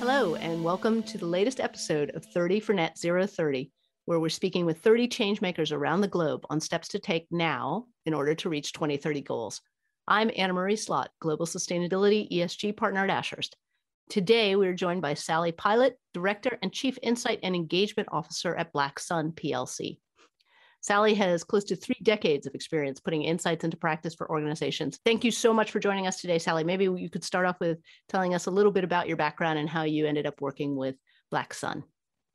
Hello, and welcome to the latest episode of 30 for Net Zero 30, where we're speaking with 30 changemakers around the globe on steps to take now in order to reach 2030 goals. I'm Anna Marie Slot, Global Sustainability ESG Partner at Ashurst. Today, we're joined by Sally Pilot, Director and Chief Insight and Engagement Officer at Black Sun PLC. Sally has close to three decades of experience putting insights into practice for organizations. Thank you so much for joining us today, Sally. Maybe you could start off with telling us a little bit about your background and how you ended up working with Black Sun.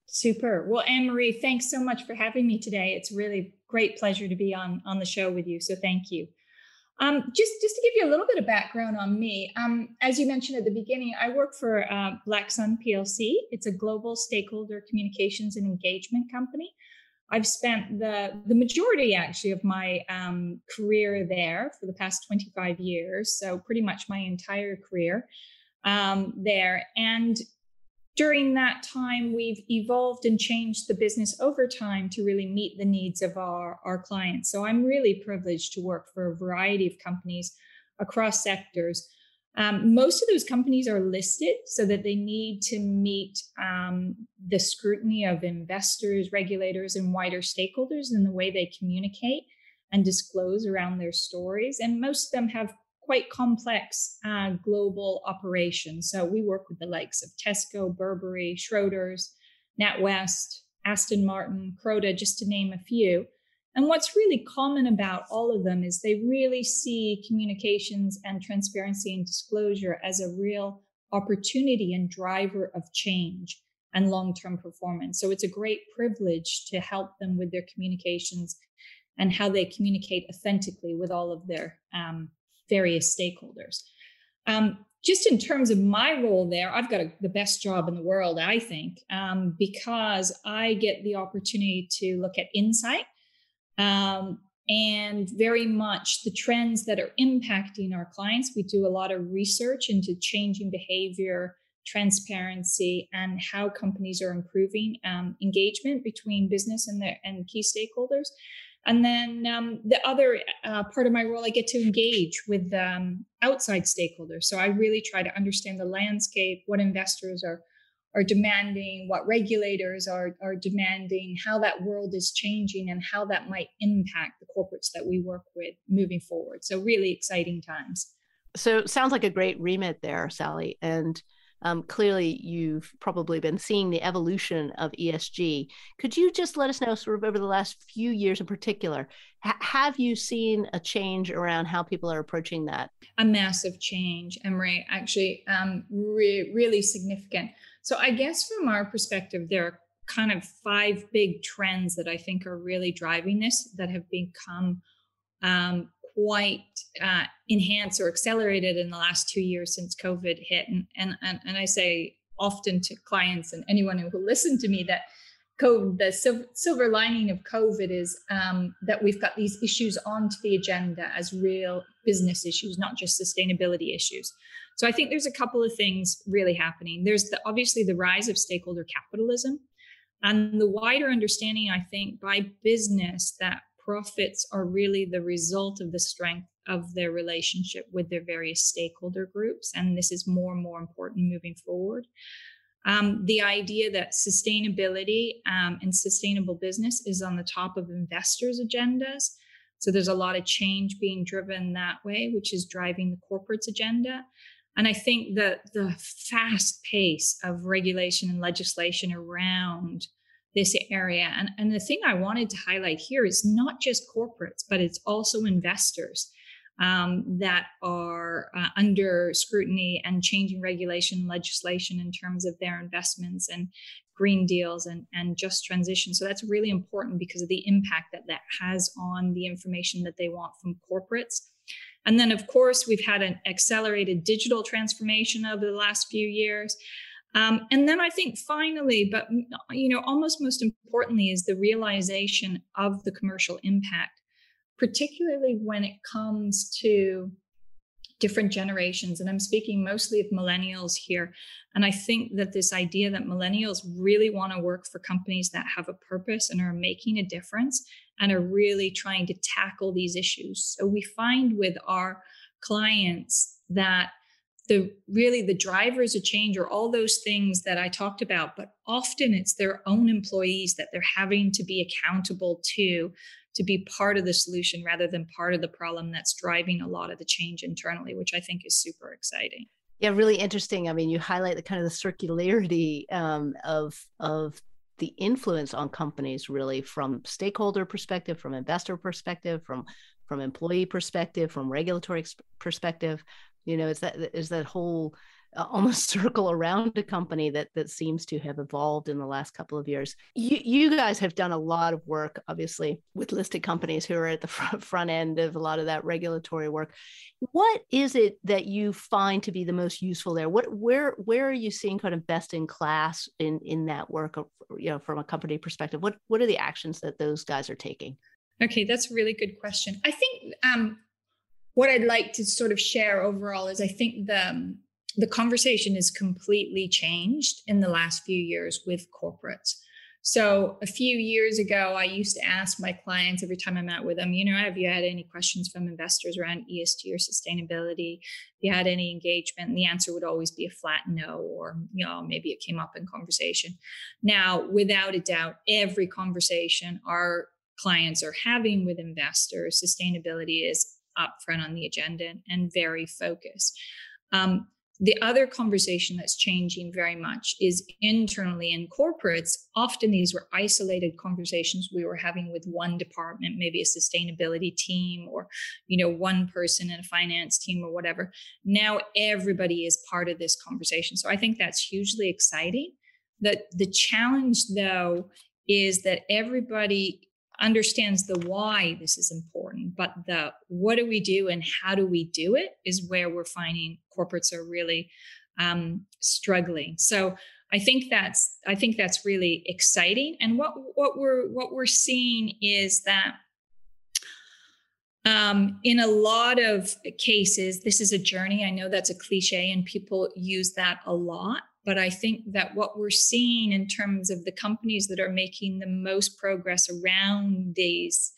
Super. Well, Anne Marie, thanks so much for having me today. It's really great pleasure to be on on the show with you. So thank you. Um, just just to give you a little bit of background on me, um, as you mentioned at the beginning, I work for uh, Black Sun PLC. It's a global stakeholder communications and engagement company. I've spent the the majority actually of my um, career there for the past 25 years, so pretty much my entire career um, there. And during that time, we've evolved and changed the business over time to really meet the needs of our, our clients. So I'm really privileged to work for a variety of companies across sectors. Um, most of those companies are listed so that they need to meet um, the scrutiny of investors, regulators, and wider stakeholders in the way they communicate and disclose around their stories. And most of them have quite complex uh, global operations. So we work with the likes of Tesco, Burberry, Schroders, NatWest, Aston Martin, Croda, just to name a few. And what's really common about all of them is they really see communications and transparency and disclosure as a real opportunity and driver of change and long term performance. So it's a great privilege to help them with their communications and how they communicate authentically with all of their um, various stakeholders. Um, just in terms of my role there, I've got a, the best job in the world, I think, um, because I get the opportunity to look at insight um, and very much the trends that are impacting our clients. We do a lot of research into changing behavior, transparency, and how companies are improving um, engagement between business and their and key stakeholders. And then um, the other uh, part of my role, I get to engage with um, outside stakeholders. So I really try to understand the landscape, what investors are are demanding, what regulators are, are demanding, how that world is changing, and how that might impact the corporates that we work with moving forward. So, really exciting times. So, sounds like a great remit there, Sally. And um, clearly, you've probably been seeing the evolution of ESG. Could you just let us know, sort of over the last few years in particular, ha- have you seen a change around how people are approaching that? A massive change, Anne Marie, actually, um, re- really significant. So I guess from our perspective, there are kind of five big trends that I think are really driving this that have become um, quite uh, enhanced or accelerated in the last two years since COVID hit. And, and, and, and I say often to clients and anyone who will listen to me that COVID, the silver, silver lining of COVID is um, that we've got these issues onto the agenda as real business issues, not just sustainability issues. So I think there's a couple of things really happening. There's the, obviously the rise of stakeholder capitalism and the wider understanding, I think, by business that profits are really the result of the strength of their relationship with their various stakeholder groups. And this is more and more important moving forward. Um, the idea that sustainability um, and sustainable business is on the top of investors' agendas. So there's a lot of change being driven that way, which is driving the corporate's agenda. And I think that the fast pace of regulation and legislation around this area, and, and the thing I wanted to highlight here is not just corporates, but it's also investors um, that are uh, under scrutiny and changing regulation legislation in terms of their investments and green deals and, and just transition. So that's really important because of the impact that that has on the information that they want from corporates. And then, of course, we've had an accelerated digital transformation over the last few years. Um, and then I think finally, but you know, almost most importantly, is the realization of the commercial impact, particularly when it comes to different generations. And I'm speaking mostly of millennials here. And I think that this idea that millennials really want to work for companies that have a purpose and are making a difference and are really trying to tackle these issues. So we find with our clients that the really the drivers of change are all those things that I talked about, but often it's their own employees that they're having to be accountable to to be part of the solution rather than part of the problem that's driving a lot of the change internally, which I think is super exciting. Yeah, really interesting. I mean, you highlight the kind of the circularity um, of of the influence on companies really from stakeholder perspective, from investor perspective, from from employee perspective, from regulatory perspective. You know, is that is that whole uh, almost circle around a company that that seems to have evolved in the last couple of years. You you guys have done a lot of work, obviously, with listed companies who are at the front, front end of a lot of that regulatory work. What is it that you find to be the most useful there? What where where are you seeing kind of best in class in in that work? You know, from a company perspective, what what are the actions that those guys are taking? Okay, that's a really good question. I think um, what I'd like to sort of share overall is I think the um, the conversation has completely changed in the last few years with corporates. So a few years ago, I used to ask my clients every time I met with them, you know, have you had any questions from investors around ESG or sustainability? Have you had any engagement? And the answer would always be a flat no, or, you know, maybe it came up in conversation. Now, without a doubt, every conversation our clients are having with investors, sustainability is up front on the agenda and very focused. Um, the other conversation that's changing very much is internally in corporates. Often these were isolated conversations we were having with one department, maybe a sustainability team or, you know, one person in a finance team or whatever. Now everybody is part of this conversation. So I think that's hugely exciting. That the challenge though is that everybody understands the why this is important, but the what do we do and how do we do it is where we're finding corporates are really um, struggling. So I think that's I think that's really exciting. And what what we're what we're seeing is that um, in a lot of cases, this is a journey. I know that's a cliche, and people use that a lot. But I think that what we're seeing in terms of the companies that are making the most progress around these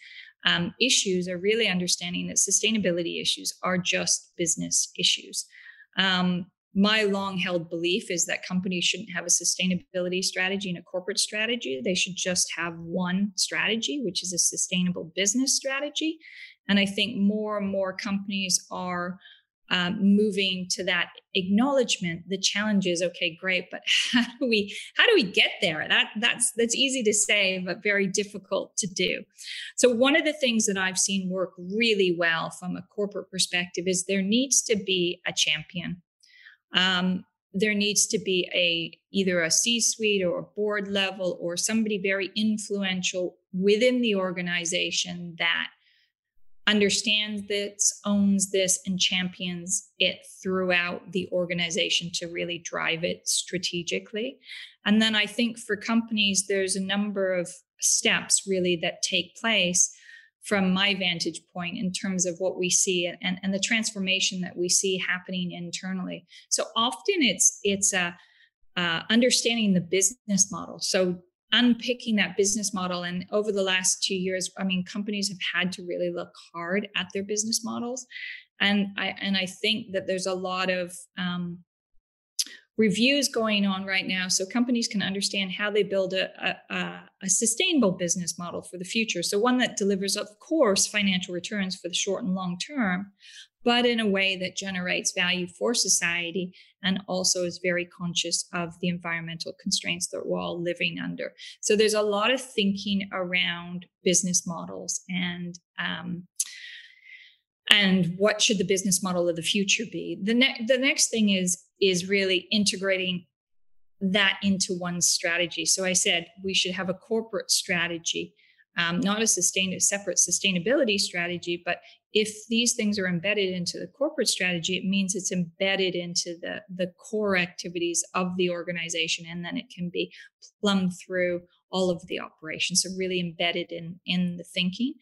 um, issues are really understanding that sustainability issues are just business issues. Um, my long held belief is that companies shouldn't have a sustainability strategy and a corporate strategy. They should just have one strategy, which is a sustainable business strategy. And I think more and more companies are um, moving to that acknowledgement the challenge is okay great but how do we how do we get there? That that's that's easy to say but very difficult to do. So one of the things that i've seen work really well from a corporate perspective is there needs to be a champion. Um, there needs to be a either a c-suite or a board level or somebody very influential within the organization that understands this, owns this, and champions it throughout the organization to really drive it strategically. And then I think for companies, there's a number of steps really that take place from my vantage point in terms of what we see and, and the transformation that we see happening internally. So often it's it's a uh, understanding the business model. So unpicking that business model. And over the last two years i mean companies have had to really look hard at their business models. And i and i think that there's a lot of um, reviews going on right now. So companies can understand how they build a, a, a, sustainable business model for the future. So one that delivers of course financial returns for the short and long term but in a way that generates value for society and also is very conscious of the environmental constraints that we're all living under. So there's a lot of thinking around business models and um, and what should the business model of the future be. The next the next thing is is really integrating that into one strategy. So I said we should have a corporate strategy um, not a sustain a separate sustainability strategy, but if these things are embedded into the corporate strategy, it means it's embedded into the the core activities of the organization, and then it can be plumbed through all of the operations. So really embedded in in the thinking.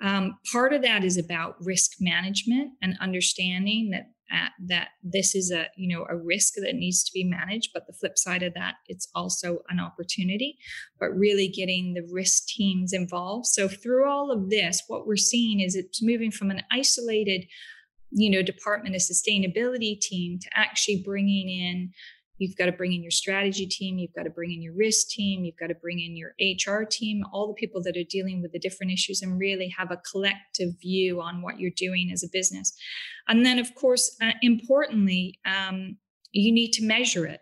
Um, part of that is about risk management and understanding that at that this is a you know a risk that needs to be managed but the flip side of that it's also an opportunity. But really getting the risk teams involved. So through all of this what we're seeing is it's moving from an isolated you know department of sustainability team to actually bringing in You've got to bring in your strategy team. You've got to bring in your risk team. You've got to bring in your HR team, all the people that are dealing with the different issues and really have a collective view on what you're doing as a business. And then, of course, uh, importantly, um, you need to measure it.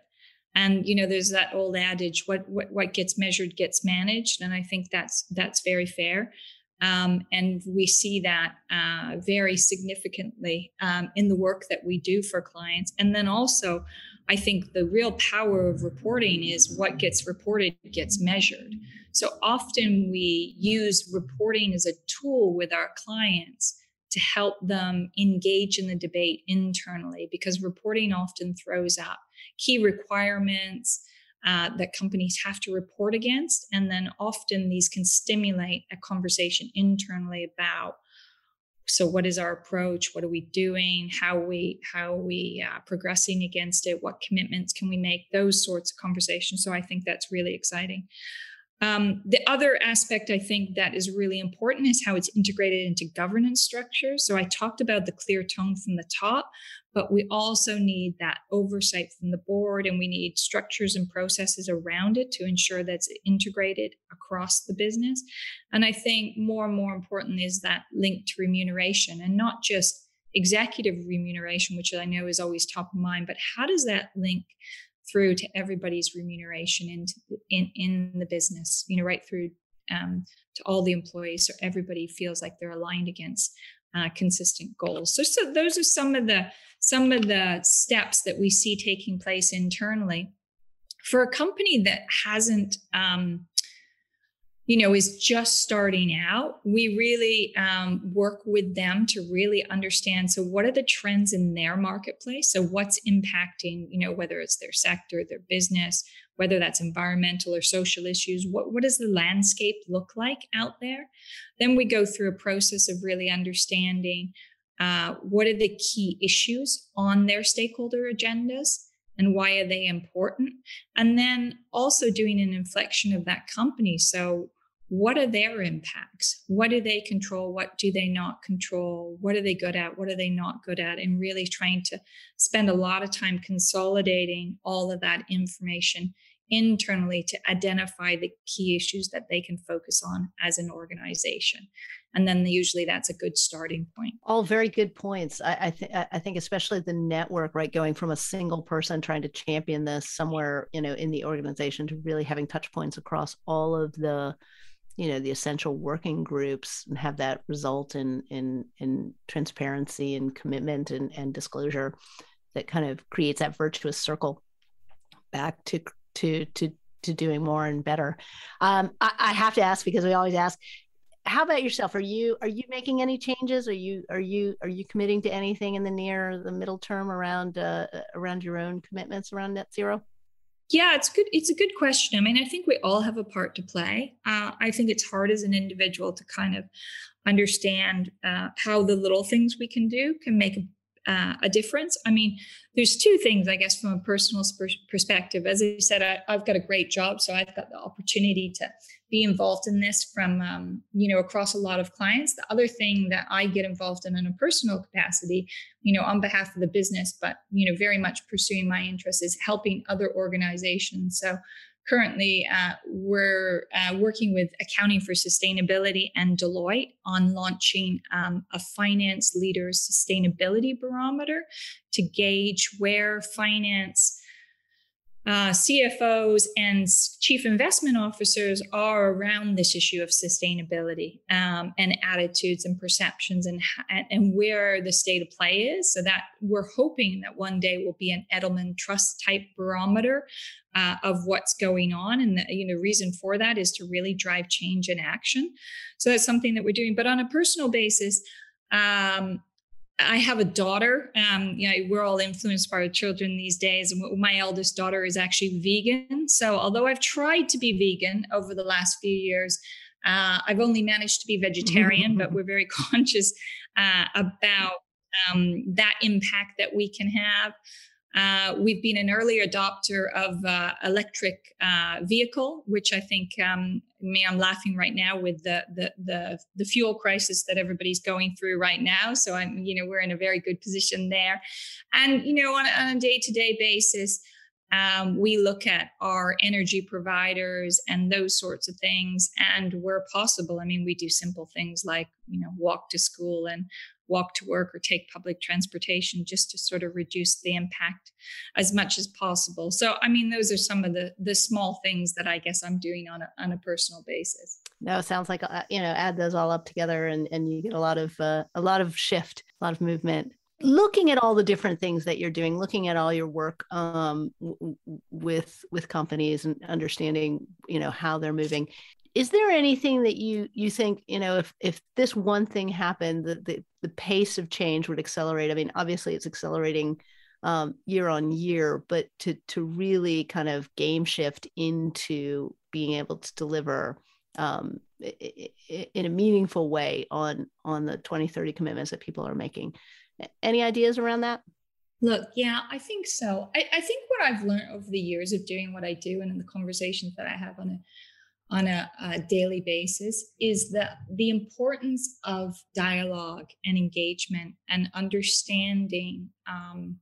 And you know, there's that old adage: what what what gets measured gets managed. And I think that's that's very fair. Um, and we see that uh, very significantly um, in the work that we do for clients. And then also, I think the real power of reporting is what gets reported gets measured. So often we use reporting as a tool with our clients to help them engage in the debate internally because reporting often throws up key requirements uh, that companies have to report against. And then often these can stimulate a conversation internally about so what is our approach? What are we doing? How we how are we uh, progressing against it? What commitments can we make? Those sorts of conversations. So i think that's really exciting. Um, the other aspect I think that is really important is how it's integrated into governance structures. So I talked about the clear tone from the top, but we also need that oversight from the board and we need structures and processes around it to ensure that it's integrated across the business. And I think more and more important is that link to remuneration and not just executive remuneration, which I know is always top of mind, but how does that link through to everybody's remuneration into in in the business you know right through um, to all the employees so everybody feels like they're aligned against uh, consistent goals so, so those are some of the some of the steps that we see taking place internally for a company that hasn't um, you know, is just starting out, we really um, work with them to really understand. So, what are the trends in their marketplace? So, what's impacting, you know, whether it's their sector, their business, whether that's environmental or social issues, what, what does the landscape look like out there? Then we go through a process of really understanding uh, what are the key issues on their stakeholder agendas and why are they important and then also doing an inflection of that company so what are their impacts? What do they control? What do they not control? What are they good at? What are they not good at? And really trying to spend a lot of time consolidating all of that information internally to identify the key issues that they can focus on as an organization. And then usually that's a good starting point. All very good points. I, I think i think especially the network right going from a single person trying to champion this somewhere you know in the organization to really having touch points across all of the you know the essential working groups and have that result in in in transparency and commitment and, and disclosure that kind of creates that virtuous circle back to to to to doing more and better um, I, I have to ask because we always ask how about yourself are you are you making any changes are you are you are you committing to anything in the near the middle term around uh, around your own commitments around net zero yeah, it's good. It's a good question. I mean, I think we all have a part to play. Uh, I think it's hard as an individual to kind of understand uh, how the little things we can do can make a, uh, a difference. I mean, there's two things, I guess, from a personal perspective. As I said, I, I've got a great job, so I've got the opportunity to be involved in this from um, you know across a lot of clients the other thing that i get involved in in a personal capacity you know on behalf of the business but you know very much pursuing my interests is helping other organizations so currently uh, we're uh, working with accounting for sustainability and deloitte on launching um, a finance leaders sustainability barometer to gauge where finance uh, CFOs and chief investment officers are around this issue of sustainability um, and attitudes and perceptions and and where the state of play is. So that we're hoping that one day will be an Edelman Trust type barometer uh, of what's going on, and the you know reason for that is to really drive change and action. So that's something that we're doing. But on a personal basis. Um, I have a daughter. Um, you know, we're all influenced by our children these days. And my eldest daughter is actually vegan. So, although I've tried to be vegan over the last few years, uh, I've only managed to be vegetarian, but we're very conscious uh, about um, that impact that we can have. Uh, we've been an early adopter of uh, electric uh, vehicle, which I think um, me, I'm laughing right now with the, the, the the fuel crisis that everybody's going through right now. So I'm, you know, we're in a very good position there. And you know, on, on a day to day basis, um, we look at our energy providers and those sorts of things. And where possible, I mean, we do simple things like, you know, walk to school and walk to work or take public transportation just to sort of reduce the impact as much as possible. So, I mean, those are some of the the small things that I guess I'm doing on a on a personal basis. No, it sounds like uh, you know, add those all up together, and and you get a lot of uh, a lot of shift, a lot of movement looking at all the different things that you're doing looking at all your work um, w- with with companies and understanding you know how they're moving is there anything that you you think you know if if this one thing happened the the, the pace of change would accelerate i mean obviously it's accelerating um, year on year but to to really kind of game shift into being able to deliver um, in a meaningful way on on the 2030 commitments that people are making any ideas around that? Look, yeah, I think so. I, I, think what I've learned over the years of doing what I do and in the conversations that I have on a on a, a daily basis is that the importance of dialogue and engagement and understanding um,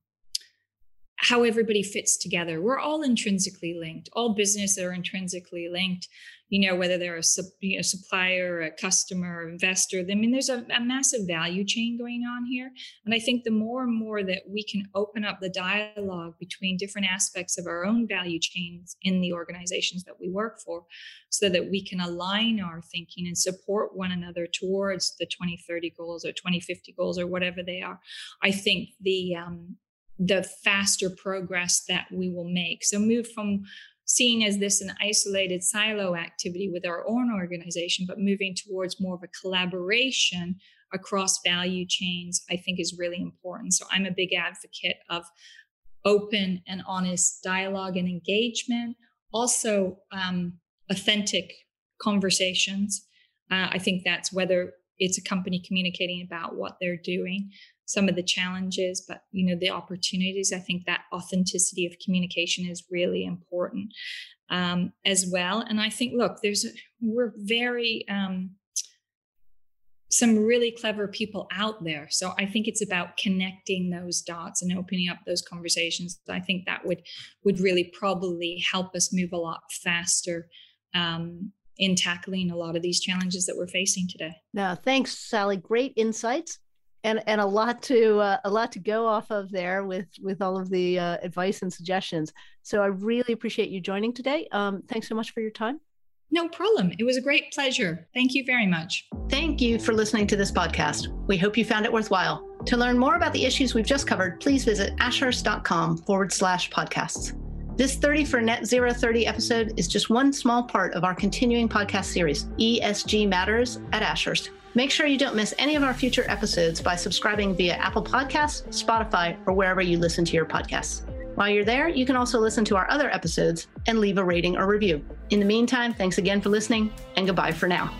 how everybody fits together. We're all intrinsically linked. All businesses are intrinsically linked you know, whether they're a you know, supplier, a customer, or investor. I mean, there's a, a massive value chain going on here. And I think the more and more that we can open up the dialogue between different aspects of our own value chains in the organizations that we work for, so that we can align our thinking and support one another towards the 2030 goals or 2050 goals or whatever they are, I think the um, the faster progress that we will make. So move from seeing as this an isolated silo activity with our own organization, but moving towards more of a collaboration across value chains, I think is really important. So I'm a big advocate of open and honest dialogue and engagement, also um, authentic conversations. Uh, I think that's whether it's a company communicating about what they're doing some of the challenges but you know the opportunities i think that authenticity of communication is really important um, as well and i think look there's we're very um, some really clever people out there so i think it's about connecting those dots and opening up those conversations i think that would would really probably help us move a lot faster um, in tackling a lot of these challenges that we're facing today. No, thanks, Sally. Great insights and and a lot to uh, a lot to go off of there with with all of the uh, advice and suggestions. So I really appreciate you joining today. Um, thanks so much for your time. No problem. It was a great pleasure. Thank you very much. Thank you for listening to this podcast. We hope you found it worthwhile. To learn more about the issues we've just covered, please visit ashurst.com forward slash podcasts. This 30 for Net Zero 30 episode is just one small part of our continuing podcast series, ESG Matters at Ashurst. Make sure you don't miss any of our future episodes by subscribing via Apple Podcasts, Spotify, or wherever you listen to your podcasts. While you're there, you can also listen to our other episodes and leave a rating or review. In the meantime, thanks again for listening, and goodbye for now.